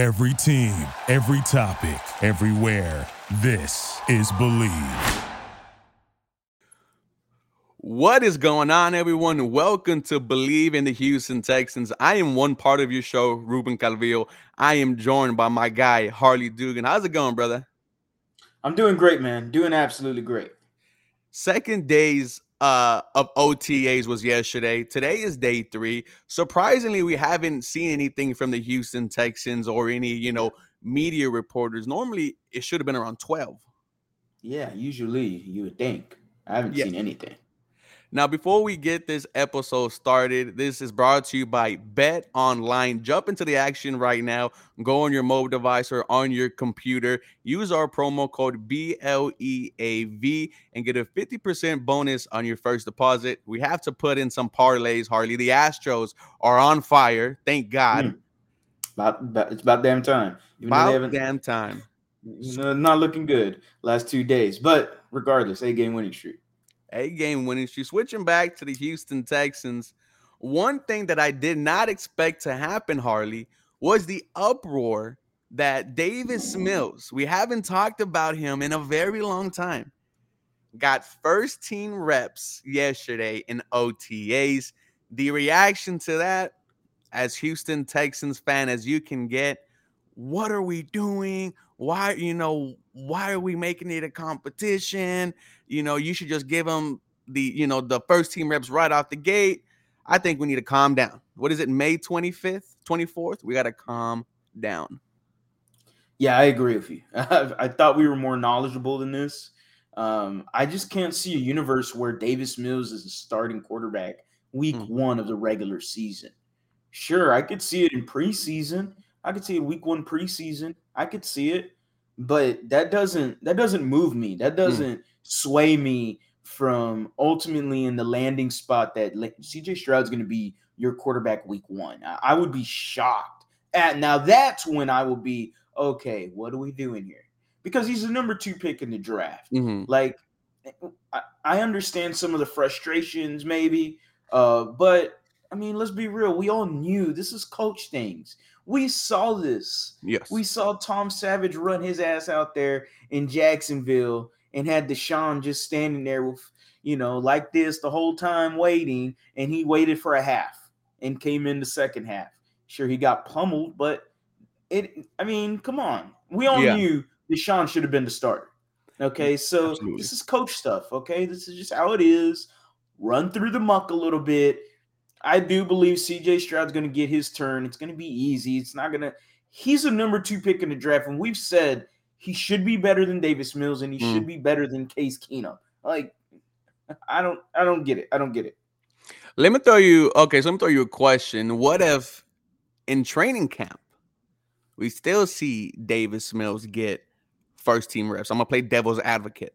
Every team, every topic, everywhere. This is Bleav. What is going on, everyone? Welcome to Bleav in the Houston Texans. I am one part of your show, Ruben Calvillo. I am joined by my guy, Harley Dugan. How's it going, brother? I'm doing great, man. Doing absolutely great. Second days uh, of OTAs was yesterday. Today is day three. Surprisingly, we haven't seen anything from the Houston Texans or any, you know, media reporters. Normally, it should have been around 12. Yeah, usually you would think. I haven't yeah. seen anything. Now, before we get this episode started, this is brought to you by Bet Online. Jump into the action right now. Go on your mobile device or on your computer. Use our promo code BLEAV and get a 50% bonus on your first deposit. We have to put in some parlays, Harley. The Astros are on fire. Thank God. Mm. About, about, it's about damn time. Even about damn time. Not looking good last two days, but regardless, a game winning streak a game winning streak. Switching back to the Houston Texans, one thing that I did not expect to happen, Harley, was the uproar that Davis Mills, we haven't talked about him in a very long time, got first team reps yesterday in OTAs. The reaction to that, as Houston Texans fan as you can get, what are we doing? Why, you know, why are we making it a competition? You know, you should just give them the, you know, the first team reps right off the gate. I think we need to calm down. What is it, May 25th, 24th? We got to calm down. Yeah, I agree with you. I, thought we were more knowledgeable than this. Um, I just can't see a universe where Davis Mills is a starting quarterback week mm. one of the regular season. Sure, I could see it in preseason. I could see it week one preseason. I could see it, but that doesn't that doesn't move me. That mm. doesn't mm sway me from ultimately in the landing spot that CJ Stroud's going to be your quarterback week one. I would be shocked. At now that's when I will be okay. What are we doing here? Because he's the number two pick in the draft. Mm-hmm. Like I, I, understand some of the frustrations, maybe, uh, but I mean, let's be real. We all knew this is coach things. We saw this. Yes. We saw Tom Savage run his ass out there in Jacksonville and had Deshaun just standing there with, you know, like this the whole time waiting, and he waited for a half and came in the second half. Sure, he got pummeled, but it. I mean, come on, we all yeah. knew Deshaun should have been the starter. Okay, mm, so Absolutely. this is coach stuff. Okay, this is just how it is. Run through the muck a little bit. I do believe CJ Stroud's going to get his turn. It's going to be easy. It's not going to. He's a number two pick in the draft, and we've said he should be better than Davis Mills and he mm. should be better than Case Keenum. Like, I don't, I don't get it. I don't get it. Let me throw you. Okay, so let me throw you a question. What if in training camp we still see Davis Mills get first team reps? I'm gonna play devil's advocate.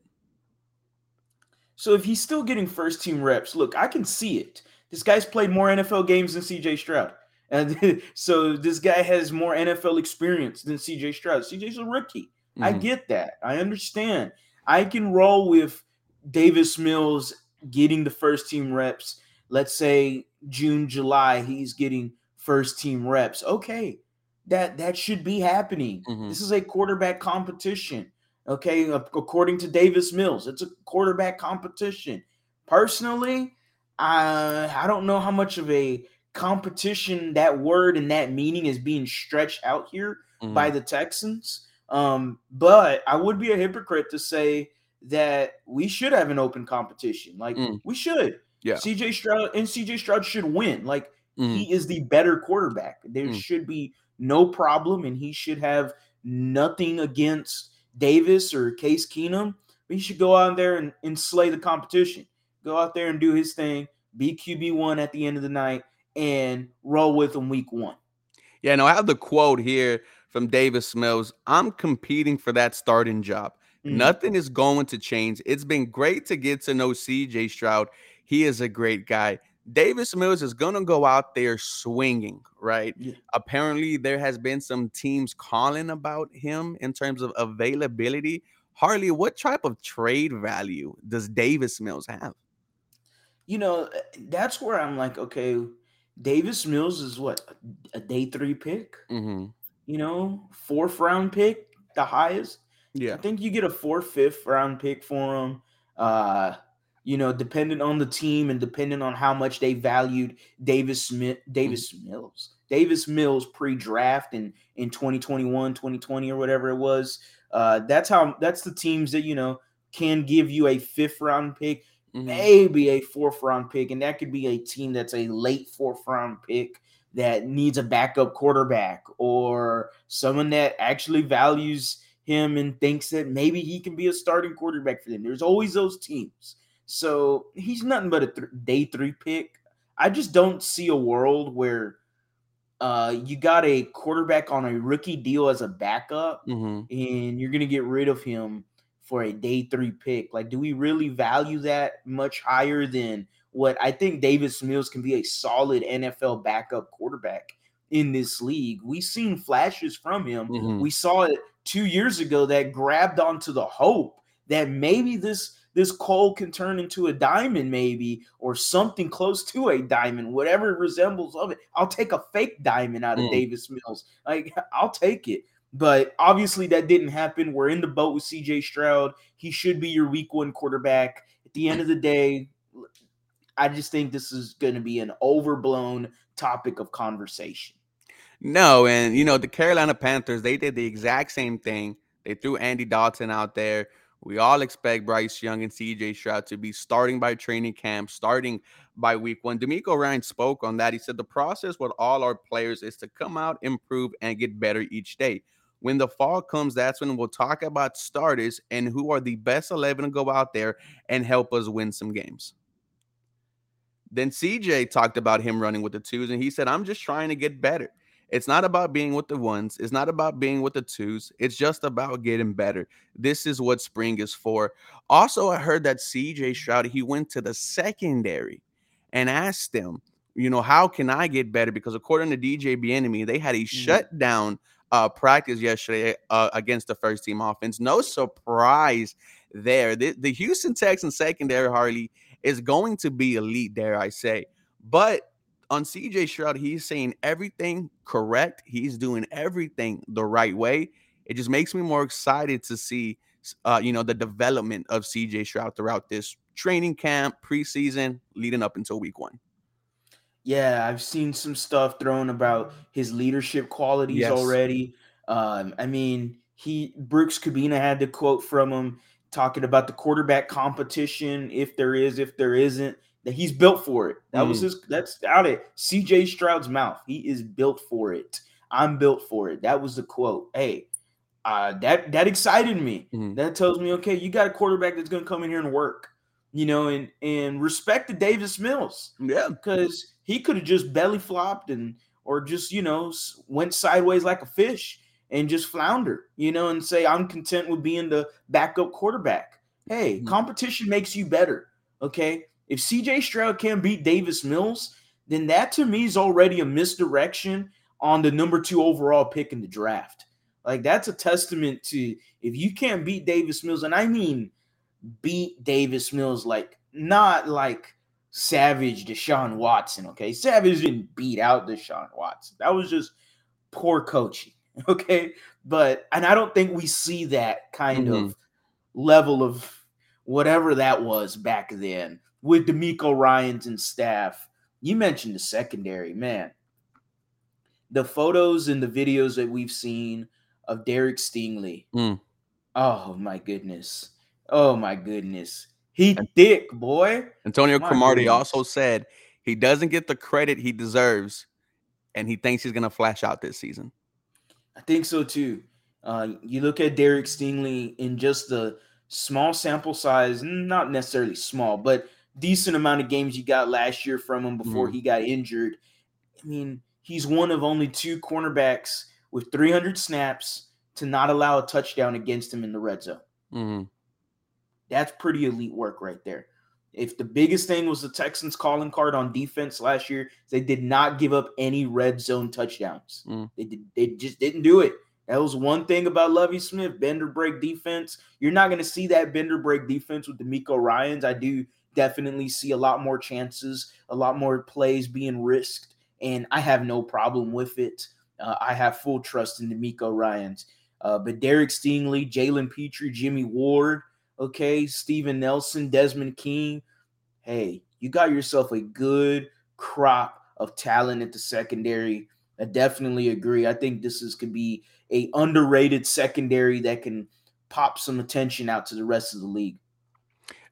So if he's still getting first team reps, look, I can see it. This guy's played more NFL games than CJ Stroud. And so this guy has more NFL experience than CJ Stroud. CJ's a rookie. Mm-hmm. I get that. I understand. I can roll with Davis Mills getting the first team reps. Let's say June, July, he's getting first team reps. Okay, that that should be happening. Mm-hmm. This is a quarterback competition. Okay, according to Davis Mills, it's a quarterback competition. Personally, I I don't know how much of a competition that word and that meaning is being stretched out here mm-hmm. by the Texans. Um, but I would be a hypocrite to say that we should have an open competition. Like mm. we should. Yeah. CJ Stroud and CJ Stroud should win. Like mm. he is the better quarterback. There mm. should be no problem, and he should have nothing against Davis or Case Keenum. But he should go out there and, and slay the competition. Go out there and do his thing. Be QB one at the end of the night and roll with them week one. Yeah, no, I have the quote here from Davis Mills. I'm competing for that starting job. Mm-hmm. Nothing is going to change. It's been great to get to know CJ Stroud. He is a great guy. Davis Mills is going to go out there swinging, right? Yeah. Apparently, there has been some teams calling about him in terms of availability. Harley, what type of trade value does Davis Mills have? You know, that's where I'm like, okay, Davis Mills is what a day three pick. Mm-hmm. you know, fourth round pick, the highest. Yeah. I think you get a fourth, fifth round pick for him. Uh, you know, depending on the team and depending on how much they valued Davis Smith, Davis mm-hmm. Mills, Davis Mills pre-draft in in 2021, 2020 or whatever it was. Uh, that's how that's the teams that you know can give you a fifth round pick, mm-hmm. maybe a fourth round pick, and that could be a team that's a late fourth round pick that needs a backup quarterback or someone that actually values him and thinks that maybe he can be a starting quarterback for them. There's always those teams. So he's nothing but a th- day three pick. I just don't see a world where uh, you got a quarterback on a rookie deal as a backup mm-hmm. and you're going to get rid of him for a day three pick. Like, do we really value that much higher than what I think Davis Mills can be a solid NFL backup quarterback in this league? We've seen flashes from him. Mm-hmm. We saw it two years ago that grabbed onto the hope that maybe this this coal can turn into a diamond, maybe, or something close to a diamond, whatever it resembles of it. I'll take a fake diamond out of mm. Davis Mills. Like, I'll take it. But obviously, that didn't happen. We're in the boat with CJ Stroud. He should be your week one quarterback. At the end of the day, I just think this is going to be an overblown topic of conversation. No, and you know, the Carolina Panthers, they did the exact same thing. They threw Andy Dalton out there. We all expect Bryce Young and CJ Stroud to be starting by training camp, starting by week one. DeMeco Ryan spoke on that. He said the process with all our players is to come out, improve, and get better each day. When the fall comes, that's when we'll talk about starters and who are the best 11 to go out there and help us win some games. Then CJ talked about him running with the twos, and he said, I'm just trying to get better. It's not about being with the ones. It's not about being with the twos. It's just about getting better. This is what spring is for. Also, I heard that CJ Stroud, he went to the secondary and asked them, you know, how can I get better? Because according to DJ Bieniemy, they had a mm-hmm. shutdown uh, practice yesterday uh, against the first team offense. No surprise there. The, the Houston Texans secondary, Harley, is going to be elite, dare I say. But on CJ Stroud, he's saying everything correct. He's doing everything the right way. It just makes me more excited to see, uh, you know, the development of CJ Stroud throughout this training camp, preseason, leading up until week one. Yeah, I've seen some stuff thrown about his leadership qualities yes. already. Um, I mean, he Brooks Kubena had the quote from him talking about the quarterback competition, if there is, if there isn't that he's built for it. That mm. was his that's out of CJ Stroud's mouth. He is built for it. I'm built for it. That was the quote. Hey, uh, that that excited me. Mm-hmm. That tells me, okay, you got a quarterback that's gonna come in here and work, you know, and and respect to Davis Mills. Yeah, because he could have just belly flopped and or just you know went sideways like a fish and just flounder, you know, and say I'm content with being the backup quarterback. Hey, mm-hmm. competition makes you better. Okay, if CJ Stroud can't beat Davis Mills, then that to me is already a misdirection on the number two overall pick in the draft. Like that's a testament to if you can't beat Davis Mills, and I mean beat Davis Mills, like not like savage Deshaun Watson. Okay, Savage didn't beat out Deshaun Watson. That was just poor coaching. Okay, but and I don't think we see that kind mm-hmm. of level of whatever that was back then with DeMeco Ryans and staff. You mentioned the secondary, man. The photos and the videos that we've seen of Derek Stingley. Mm. Oh my goodness. Oh my goodness. He thick, boy. Antonio my Cromartie goodness. also said he doesn't get the credit he deserves, and he thinks he's gonna flash out this season. I think so too. Uh, you look at Derek Stingley in just the small sample size, not necessarily small, but decent amount of games you got last year from him before mm-hmm. he got injured. I mean, he's one of only two cornerbacks with 300 snaps to not allow a touchdown against him in the red zone. Mm-hmm. That's pretty elite work right there. If the biggest thing was the Texans calling card on defense last year, they did not give up any red zone touchdowns. Mm. They did, they just didn't do it. That was one thing about Lovie Smith, bender break defense. You're not going to see that bender break defense with DeMeco Ryans. I do definitely see a lot more chances, a lot more plays being risked, and I have no problem with it. uh, I have full trust in DeMeco Ryans. Uh, but Derek Stingley, Jalen Pitre, Jimmy Ward, okay, Steven Nelson, Desmond King. Hey, you got yourself a good crop of talent at the secondary. I definitely agree. I think this is could be a underrated secondary that can pop some attention out to the rest of the league.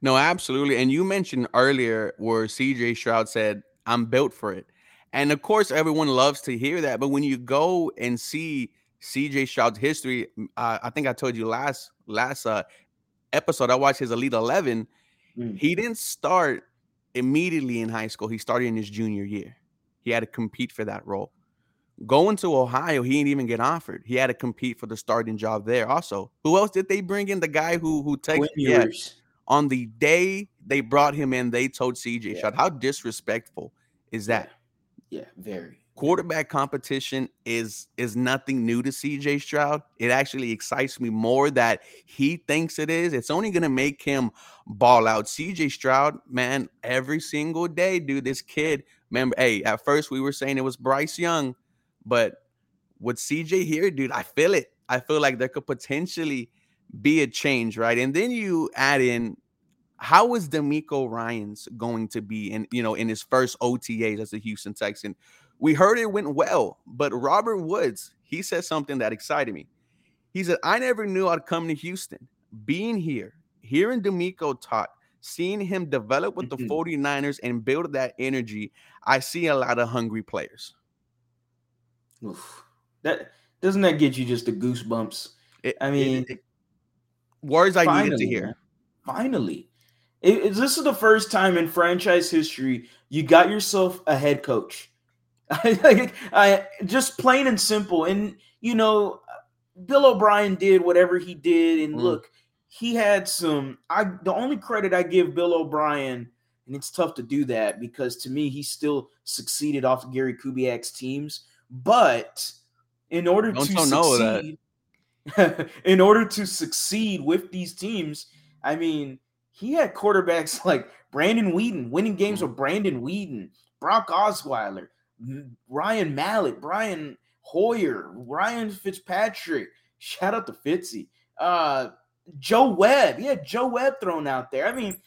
No, absolutely. And you mentioned earlier where CJ Stroud said, I'm built for it. And of course, everyone loves to hear that. But when you go and see CJ Stroud's history, uh, I think I told you last last uh, episode, I watched his Elite 11. Mm. He didn't start immediately in high school. He started in his junior year. He had to compete for that role. Going to Ohio, he didn't even get offered. He had to compete for the starting job there. Also, who else did they bring in? The guy who who texted yeah, on the day they brought him in, they told CJ yeah. How disrespectful is that? Yeah, yeah very quarterback competition is is nothing new to CJ Stroud. It actually excites me more that he thinks it is. It's only going to make him ball out. CJ Stroud, man, every single day, dude, this kid, remember, hey, at first we were saying it was Bryce Young, but with CJ here, dude, I feel it. I feel like there could potentially be a change, right? And then you add in how is DeMeco Ryans going to be in, you know, in his first OTAs as a Houston Texan? We heard it went well, but Robert Woods, he said something that excited me. He said, I never knew I'd come to Houston. Being here, hearing DeMeco talk, seeing him develop with mm-hmm. the 49ers and build that energy, I see a lot of hungry players. Oof. That doesn't that get you just the goosebumps? It, I mean, it, it, words I finally, needed to hear. Finally, this is the first time in franchise history you got yourself a head coach I, I just plain and simple. And you know, Bill O'Brien did whatever he did, and mm. look, he had some. I the only credit I give Bill O'Brien, and it's tough to do that because to me he still succeeded off of Gary Kubiak's teams. But in order Don't to succeed, in order to succeed with these teams, I mean, he had quarterbacks like Brandon Weeden winning games mm. with Brandon Weeden, Brock Osweiler, Ryan Mallett, Brian Hoyer, Ryan Fitzpatrick. Shout out to Fitzy. Uh, Joe Webb. Yeah, Joe Webb thrown out there. I mean,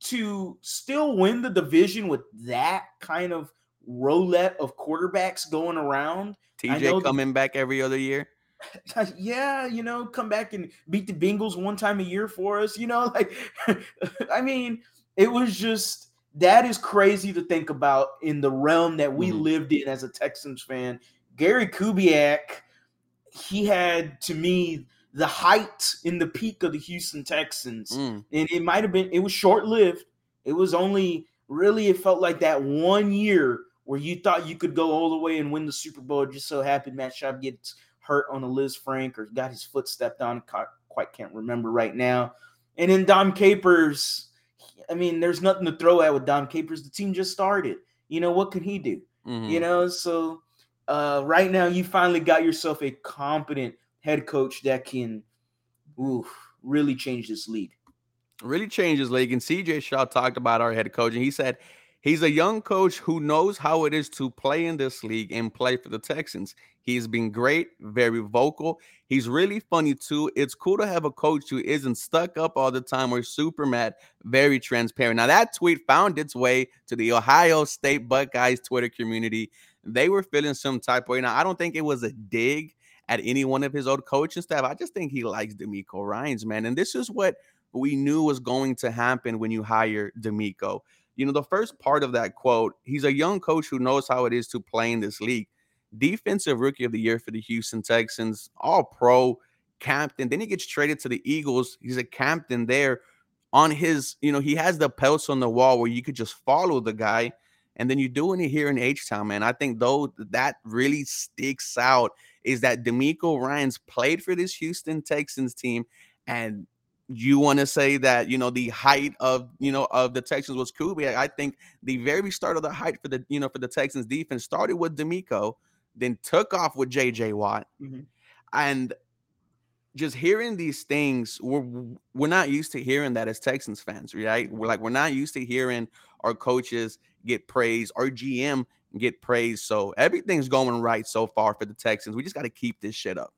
to still win the division with that kind of roulette of quarterbacks going around. TJ coming back every other year. Yeah, you know, come back and beat the Bengals one time a year for us. You know, like I mean, it was just that is crazy to think about in the realm that we mm-hmm. lived in as a Texans fan. Gary Kubiak, he had to me the height in the peak of the Houston Texans. Mm. And it might have been, it was short lived. It was only really, it felt like that one year where you thought you could go all the way and win the Super Bowl. It just so happened Matt Schaub gets hurt on a Lisfranc or got his foot stepped on. Quite can't remember right now. And then Dom Capers I mean, there's nothing to throw at with Dom Capers. The team just started. You know, what can he do? Mm-hmm. You know, so uh, right now you finally got yourself a competent head coach that can ooh, really change this league. Really change this league. And CJ Shaw talked about our head coach, and he said he's a young coach who knows how it is to play in this league and play for the Texans. He's been great, very vocal. He's really funny too. It's cool to have a coach who isn't stuck up all the time or super mad, very transparent. Now, that tweet found its way to the Ohio State Buckeyes Twitter community. They were feeling some type of way. Now, I don't think it was a dig at any one of his old coaching staff. I just think he likes DeMeco Ryans, man. And this is what we knew was going to happen when you hire DeMeco. You know, the first part of that quote, he's a young coach who knows how it is to play in this league defensive rookie of the year for the Houston Texans, all pro captain. Then he gets traded to the Eagles. He's a captain there on his, you know, he has the pelts on the wall where you could just follow the guy. And then you're doing it here in H Town, man. I think though that really sticks out is that DeMeco Ryans played for this Houston Texans team. And you want to say that you know the height of you know of the Texans was Kubiak. I think the very start of the height for the you know for the Texans defense started with DeMeco then took off with JJ Watt. Mm-hmm. And just hearing these things, we're we're not used to hearing that as Texans fans, right? We're like we're not used to hearing our coaches get praised, our GM get praised. So everything's going right so far for the Texans. We just got to keep this shit up.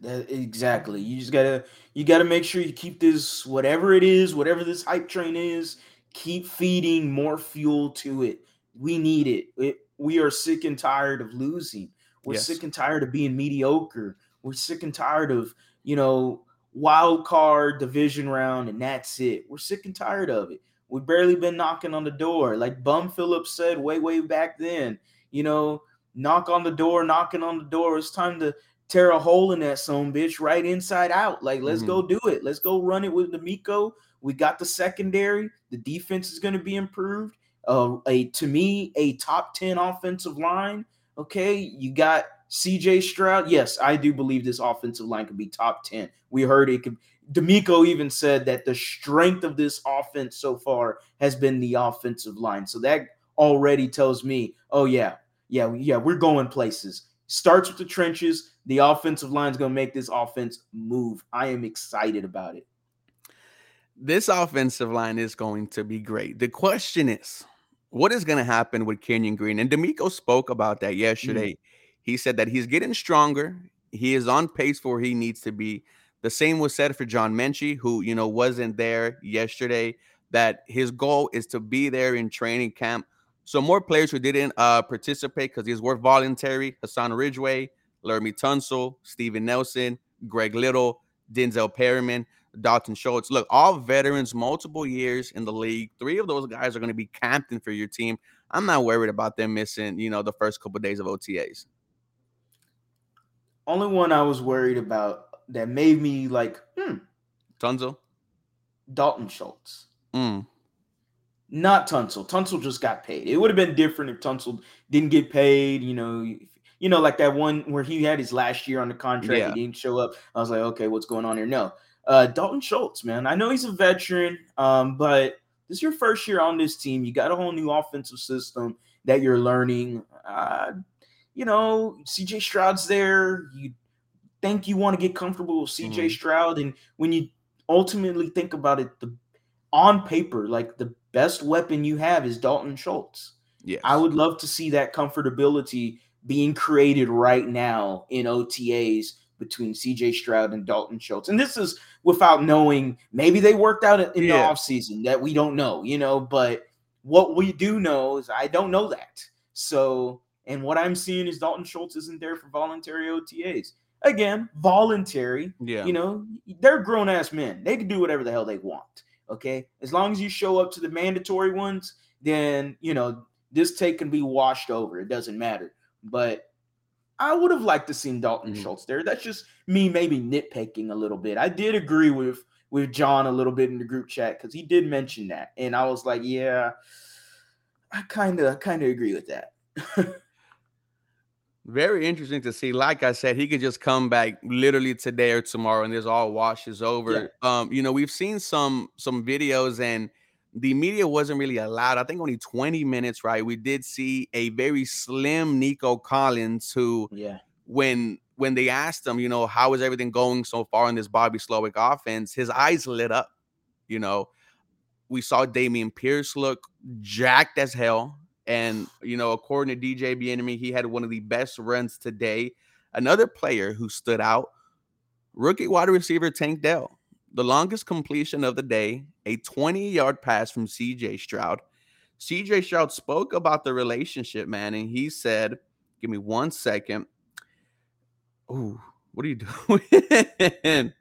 That, exactly. You just gotta you gotta make sure you keep this whatever it is, whatever this hype train is, keep feeding more fuel to it. We need it. it we are sick and tired of losing. We're yes. sick and tired of being mediocre. We're sick and tired of, you know, wild card division round, and that's it. We're sick and tired of it. We've barely been knocking on the door. Like Bum Phillips said way, way back then, you know, knock on the door, knocking on the door. It's time to tear a hole in that son bitch right inside out. Like, let's mm-hmm. go do it. Let's go run it with DeMeco. We got the secondary. The defense is going to be improved. Uh, a to me, a top 10 offensive line. Okay. You got CJ Stroud. Yes, I do believe this offensive line could be top 10. We heard it could DeMeco even said that the strength of this offense so far has been the offensive line. So that already tells me, oh yeah, yeah, yeah, we're going places. Starts with the trenches. The offensive line is going to make this offense move. I am excited about it. This offensive line is going to be great. The question is, what is going to happen with Kenyon Green? And DeMeco spoke about that yesterday. Mm. He said that he's getting stronger. He is on pace for where he needs to be. The same was said for John Metchie, who you know wasn't there yesterday. That his goal is to be there in training camp. So more players who didn't uh, participate because these were voluntary: Hassan Ridgeway, Laremy Tunsil, Steven Nelson, Greg Little, Denzel Perryman, Dalton Schultz. Look, all veterans, multiple years in the league. Three of those guys are going to be captain for your team. I'm not worried about them missing, you know, the first couple of days of OTAs. Only one I was worried about that made me like, hmm. Tunsil? Dalton Schultz. Mm. Not Tunsil. Tunsil just got paid. It would have been different if Tunsil didn't get paid. You know, you know, like that one where he had his last year on the contract. Yeah. He didn't show up. I was like, okay, what's going on here? No. Uh, Dalton Schultz, man. I know he's a veteran, um, but this is your first year on this team. You got a whole new offensive system that you're learning. Uh, you know, CJ Stroud's there. You think you want to get comfortable with CJ mm-hmm. Stroud, and when you ultimately think about it, the on paper, like the best weapon you have is Dalton Schultz. Yeah, I would love to see that comfortability being created right now in OTAs between CJ Stroud and Dalton Schultz. And this is without knowing maybe they worked out in yeah. the offseason that we don't know, you know, but what we do know is I don't know that. So, and what I'm seeing is Dalton Schultz isn't there for voluntary OTAs again, voluntary. Yeah. You know, they're grown ass men. They can do whatever the hell they want. Okay. As long as you show up to the mandatory ones, then, you know, this take can be washed over. It doesn't matter. But I would have liked to see Dalton mm-hmm. Schultz there. That's just me maybe nitpicking a little bit. I did agree with with John a little bit in the group chat because he did mention that. And I was like, yeah, I kind of kind of agree with that. Very interesting to see. Like I said, he could just come back literally today or tomorrow, and this all washes over. Yeah. Um, you know, we've seen some some videos, and the media wasn't really allowed. I think only 20 minutes, right? We did see a very slim Nico Collins, who, yeah, when when they asked him, you know, how is everything going so far in this Bobby Slowik offense, his eyes lit up. You know, we saw Dameon Pierce look jacked as hell. And, you know, according to DJ Bieniemy, he had one of the best runs today. Another player who stood out, rookie wide receiver Tank Dell. The longest completion of the day, a 20 yard pass from CJ Stroud. CJ Stroud spoke about the relationship, man, and he said, Give me one second. Ooh, what are you doing?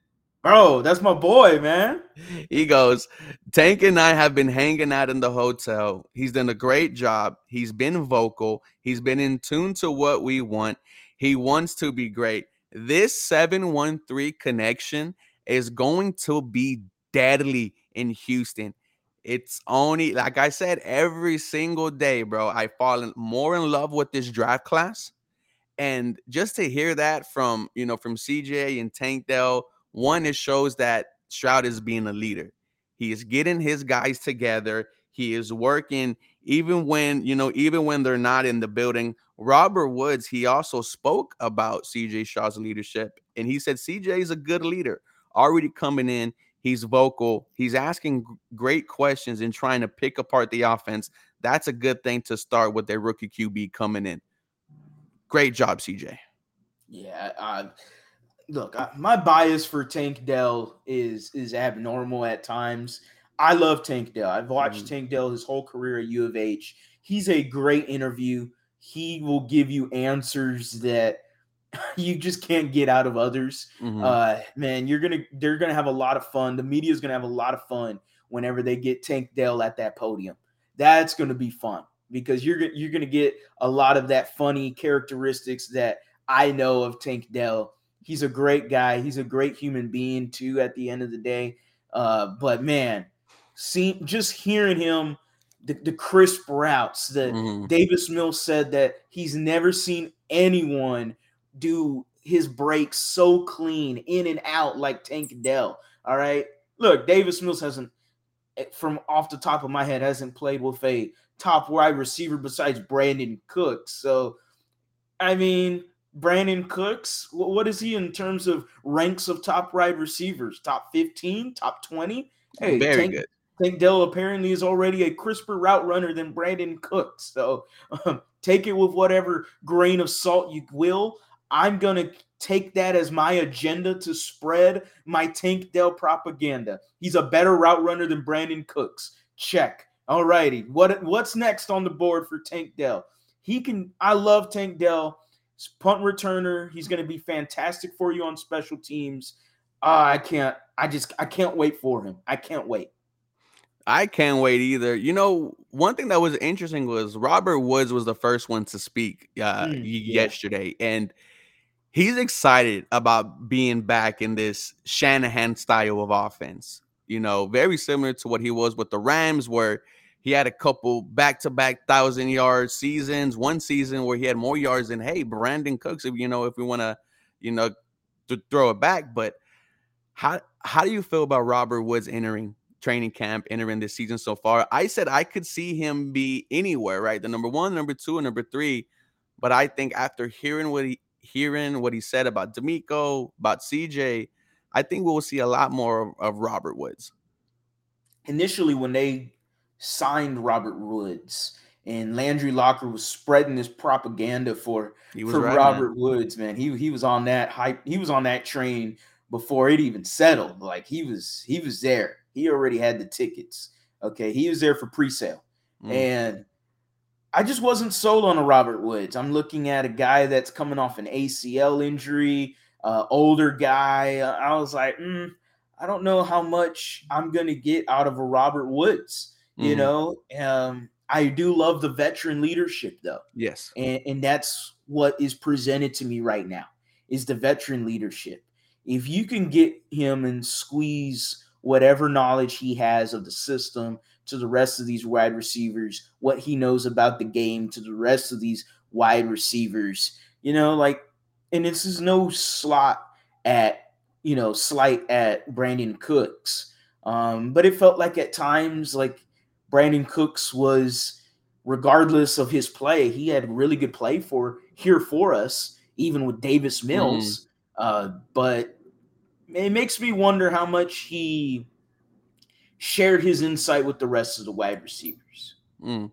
Bro, that's my boy, man. He goes, Tank and I have been hanging out in the hotel. He's done a great job. He's been vocal. He's been in tune to what we want. He wants to be great. This 713 connection is going to be deadly in Houston. It's only, like I said, every single day, bro, I fall more in love with this draft class. And just to hear that from, you know, from CJ and Tank Dell, one, it shows that Stroud is being a leader. He is getting his guys together. He is working even when, you know, even when they're not in the building. Robert Woods, he also spoke about CJ Shaw's leadership and he said CJ is a good leader, already coming in. He's vocal. He's asking great questions and trying to pick apart the offense. that's a good thing to start with their rookie QB coming in. Great job, CJ. Yeah, uh, look, I, my bias for Tank Dell is is abnormal at times. I love Tank Dell. I've watched mm-hmm. Tank Dell his whole career at U of H. He's a great interview. He will give you answers that you just can't get out of others. Mm-hmm. Uh, man, you're gonna they're gonna have a lot of fun. The media is gonna have a lot of fun whenever they get Tank Dell at that podium. That's gonna be fun because you're you're gonna get a lot of that funny characteristics that I know of Tank Dell. He's a great guy. He's a great human being too. At the end of the day, uh, but man, see, just hearing him, the, the crisp routes that mm-hmm. Davis Mills said that he's never seen anyone do his breaks so clean in and out like Tank Dell. All right. Look, Davis Mills hasn't, eh, from off the top of my head, hasn't played with a top wide receiver besides Brandin Cooks. So, I mean, Brandin Cooks, what is he in terms of ranks of top wide receivers? Top 15, top 20? Hey, very Tank, good. Tank Dell apparently is already a crisper route runner than Brandin Cooks. So um, take it with whatever grain of salt you will. I'm going to take that as my agenda to spread my Tank Dell propaganda. He's a better route runner than Brandin Cooks. Check. All righty. What what's next on the board for Tank Dell? He can I love Tank Dell. He's punt returner. He's going to be fantastic for you on special teams. Uh, I can't I just I can't wait for him. I can't wait. I can't wait either. You know, one thing that was interesting was Robert Woods was the first one to speak uh, mm, yeah. yesterday, and he's excited about being back in this Shanahan style of offense. You know, very similar to what he was with the Rams, where he had a couple back-to-back thousand yard seasons. One season where he had more yards than hey Brandin Cooks. If you know, if we want to, you know, to throw it back. But how how do you feel about Robert Woods entering training camp, entering this season so far? I said I could see him be anywhere, right? The number one, number two, and number three. But I think after hearing what he hearing what he said about DeMeco, about CJ, I think we'll see a lot more of, of Robert Woods. Initially, when they signed Robert Woods and Landry Locker was spreading this propaganda for, for right, Robert man. Woods, man, he he was on that hype, he was on that train before it even settled. Like he was he was there. He already had the tickets. Okay, he was there for pre-sale. Mm. And I just wasn't sold on a Robert Woods. I'm looking at a guy that's coming off an ACL injury, uh, older guy. I was like, mm, I don't know how much I'm going to get out of a Robert Woods. Mm-hmm. You know, um, I do love the veteran leadership though. Yes, and, and that's what is presented to me right now is the veteran leadership. If you can get him and squeeze whatever knowledge he has of the system to the rest of these wide receivers, what he knows about the game to the rest of these wide receivers. You know, like, and this is no slot at, you know, slight at Brandin Cooks. Um, but it felt like at times, like Brandin Cooks was, regardless of his play, he had really good play for here for us, even with Davis Mills. Mm. Uh, but it makes me wonder how much he shared his insight with the rest of the wide receivers. Mm.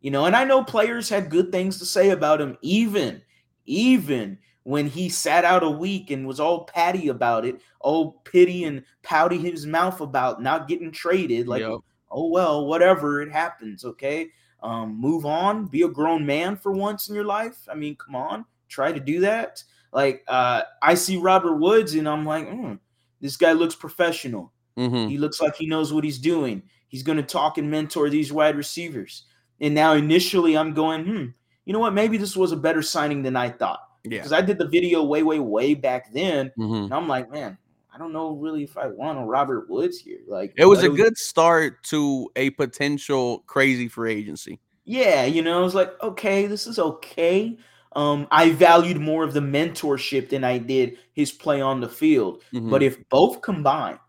You know, and I know players had good things to say about him, even, even when he sat out a week and was all patty about it, all pity and pouty his mouth about not getting traded. Like, yep. oh well, whatever, it happens. Okay. Um, move on, be a grown man for once in your life. I mean, come on, try to do that. Like, uh, I see Robert Woods and I'm like, mm, this guy looks professional. Mm-hmm. He looks like he knows what he's doing. He's going to talk and mentor these wide receivers. And now, initially, I'm going, hmm, you know what? Maybe this was a better signing than I thought. Yeah. Because I did the video way, way, way back then. Mm-hmm. And I'm like, man, I don't know really if I want a Robert Woods here. Like, it was a was, good start to a potential crazy free agency. Yeah. You know, I was like, okay, this is okay. Um, I valued more of the mentorship than I did his play on the field. Mm-hmm. But if both combined,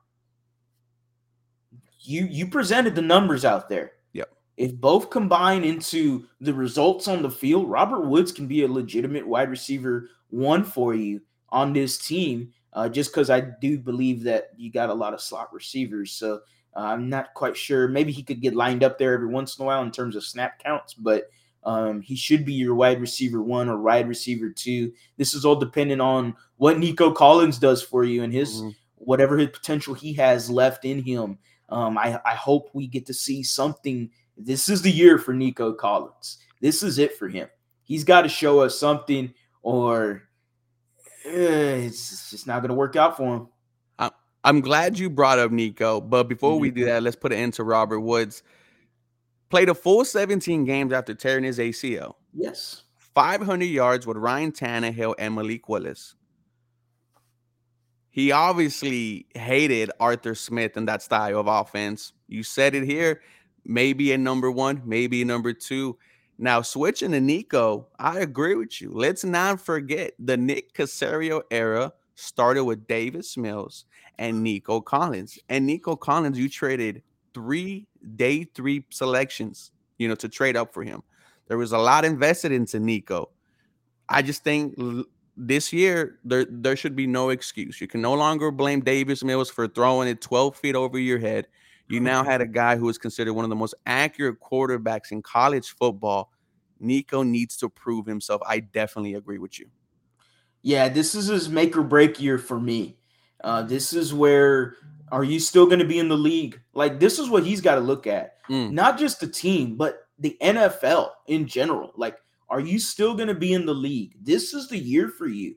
you you presented the numbers out there. Yep. If both combine into the results on the field, Robert Woods can be a legitimate wide receiver one for you on this team. Uh, just because I do believe that you got a lot of slot receivers. So Uh, I'm not quite sure. Maybe he could get lined up there every once in a while in terms of snap counts, but um, he should be your wide receiver one or wide receiver two. This is all dependent on what Nico Collins does for you and his mm-hmm. whatever his potential he has left in him. Um, I, I hope we get to see something. This is the year for Nico Collins. This is it for him. He's got to show us something, or uh, it's just not going to work out for him. I'm glad you brought up Nico, but before mm-hmm. we do that, let's put an end to Robert Woods. Played a full 17 games after tearing his ACL. Yes. 500 yards with Ryan Tannehill and Malik Willis. He obviously hated Arthur Smith and that style of offense. You said it here. Maybe a number one, maybe a number two. Now, switching to Nico, I agree with you. Let's not forget the Nick Caserio era started with Davis Mills and Nico Collins. And Nico Collins, you traded three day three selections, you know, to trade up for him. There was a lot invested into Nico. I just think this year there there should be no excuse. You can no longer blame Davis Mills for throwing it 12 feet over your head. You now had a guy who is considered one of the most accurate quarterbacks in college football. Nico needs to prove himself. I definitely agree with you. Yeah, this is his make or break year for me. Uh, this is where are you still going to be in the league? Like this is what he's got to look at, mm. not just the team, but the NFL in general. Like, are you still going to be in the league? This is the year for you.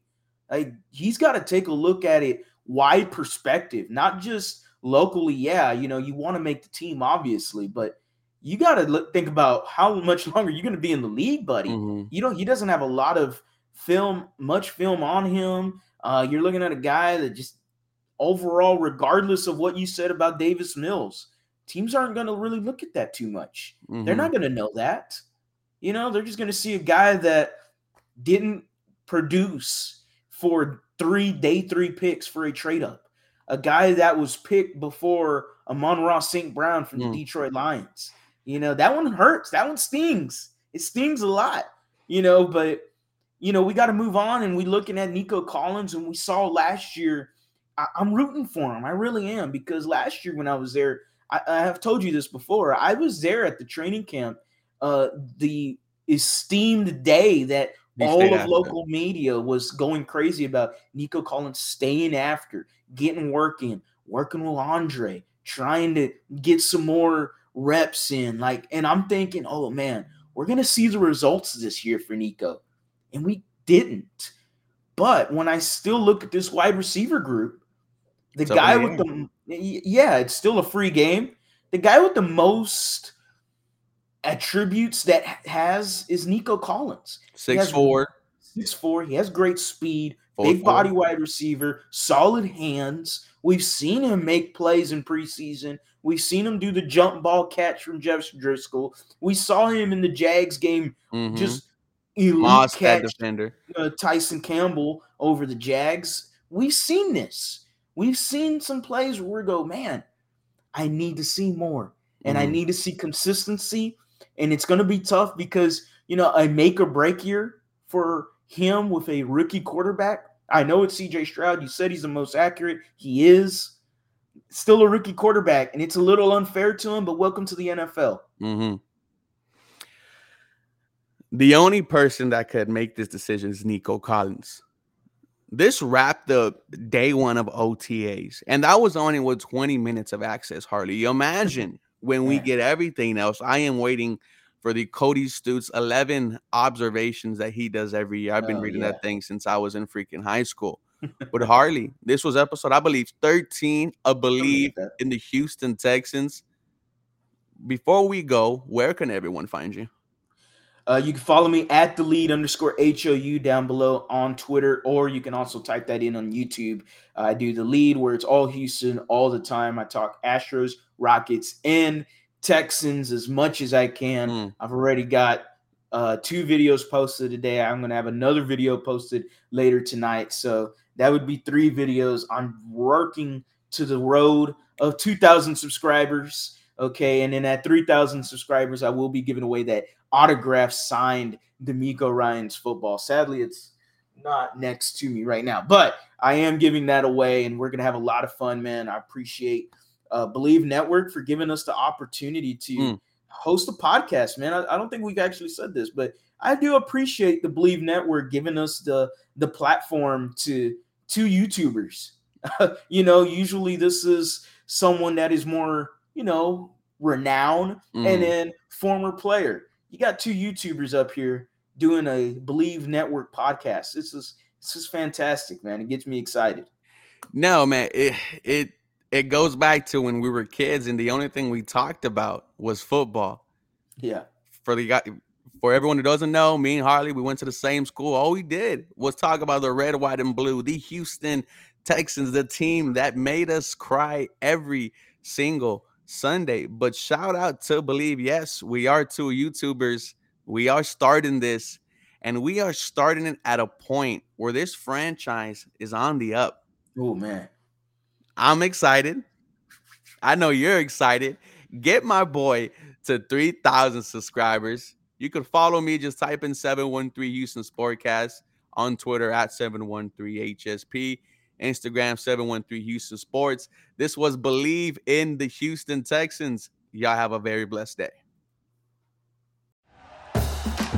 Like he's got to take a look at it wide perspective, not just locally. Yeah, you know, you want to make the team, obviously, but you got to think about how much longer you're going to be in the league, buddy. Mm-hmm. You know, he doesn't have a lot of film, much film on him. Uh, you're looking at a guy that just overall, regardless of what you said about Davis Mills, teams aren't going to really look at that too much. Mm-hmm. They're not going to know that. You know, they're just going to see a guy that didn't produce for three day three picks for a trade up, a guy that was picked before Amon-Ra St. Brown from mm. the Detroit Lions. You know, that one hurts. That one stings. It stings a lot, you know, but, you know, we got to move on. And we looking at Nico Collins, and we saw last year I, am rooting for him. I really am because last year when I was there, I, I have told you this before. I was there at the training camp, uh, the esteemed day that all of after. local media was going crazy about Nico Collins staying after, getting working, working with Andre, trying to get some more reps in. Like, and I'm thinking, oh man, we're gonna see the results this year for Nico, and we didn't. But when I still look at this wide receiver group, the it's guy with the yeah, it's still a free game. The guy with the most attributes that has is Nico Collins. Six four. Six four. He has great speed, four, big four. body wide receiver, solid hands. We've seen him make plays in preseason. We've seen him do the jump ball catch from Jeff Driskel. We saw him in the Jags game mm-hmm. just elite catch defender. Uh, Tyson Campbell over the Jags. We've seen this. We've seen some plays where we go, man, I need to see more and mm-hmm. I need to see consistency. And it's going to be tough because, you know, a make or break year for him with a rookie quarterback. I know it's CJ Stroud. You said he's the most accurate. He is still a rookie quarterback, and it's a little unfair to him, but welcome to the NFL. Mm-hmm. The only person that could make this decision is Nico Collins this wrapped up day one of OTAs, and that was only with 20 minutes of access. Harley, imagine when we get everything else. I am waiting for the Cody Stoots 11 observations that he does every year. I've been oh, reading yeah. that thing since I was in freaking high school. but Harley, this was episode, I believe, 13, I believe, in the Houston Texans. Before we go, where can everyone find you? Uh, you can follow me at the lead underscore HOU down below on Twitter, or you can also type that in on YouTube. Uh, I do the lead where it's all Houston all the time. I talk Astros, Rockets, and Texans as much as I can. Mm. I've already got uh, two videos posted today. I'm going to have another video posted later tonight. So that would be three videos. I'm working to the road of 2,000 subscribers. Okay. And then at 3,000 subscribers, I will be giving away that autograph signed DeMeco Ryans football. Sadly, it's not next to me right now, but I am giving that away, and we're gonna have a lot of fun, man. I appreciate uh, Bleav Network for giving us the opportunity to mm. host a podcast. Man, I, I don't think we've actually said this, but I do appreciate the Bleav Network giving us the the platform to to YouTubers. you know, usually this is someone that is more, you know, renowned mm. and then former player. You got two YouTubers up here doing a Bleav Network podcast. This is this is fantastic, man. It gets me excited. No, man, it it it goes back to when we were kids and the only thing we talked about was football. Yeah. For the guy for everyone who doesn't know, me and Harley, we went to the same school. All we did was talk about the red, white, and blue, the Houston Texans, the team that made us cry every single Sunday. But shout out to Bleav. Yes, we are two YouTubers. We are starting this, and we are starting it at a point where this franchise is on the up. Oh, man. I'm excited. I know you're excited. Get my boy to 3,000 subscribers. You can follow me. Just type in 713 Houston Sportcast on Twitter at 713 HSP, Instagram 713 Houston Sports. This was Bleav in the Houston Texans. Y'all have a very blessed day.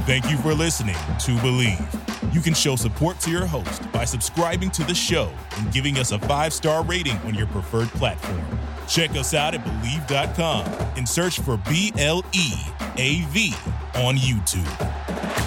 Thank you for listening to Bleav. You can show support to your host by subscribing to the show and giving us a five star rating on your preferred platform. Check us out at Bleav.com and search for B L E A V on YouTube.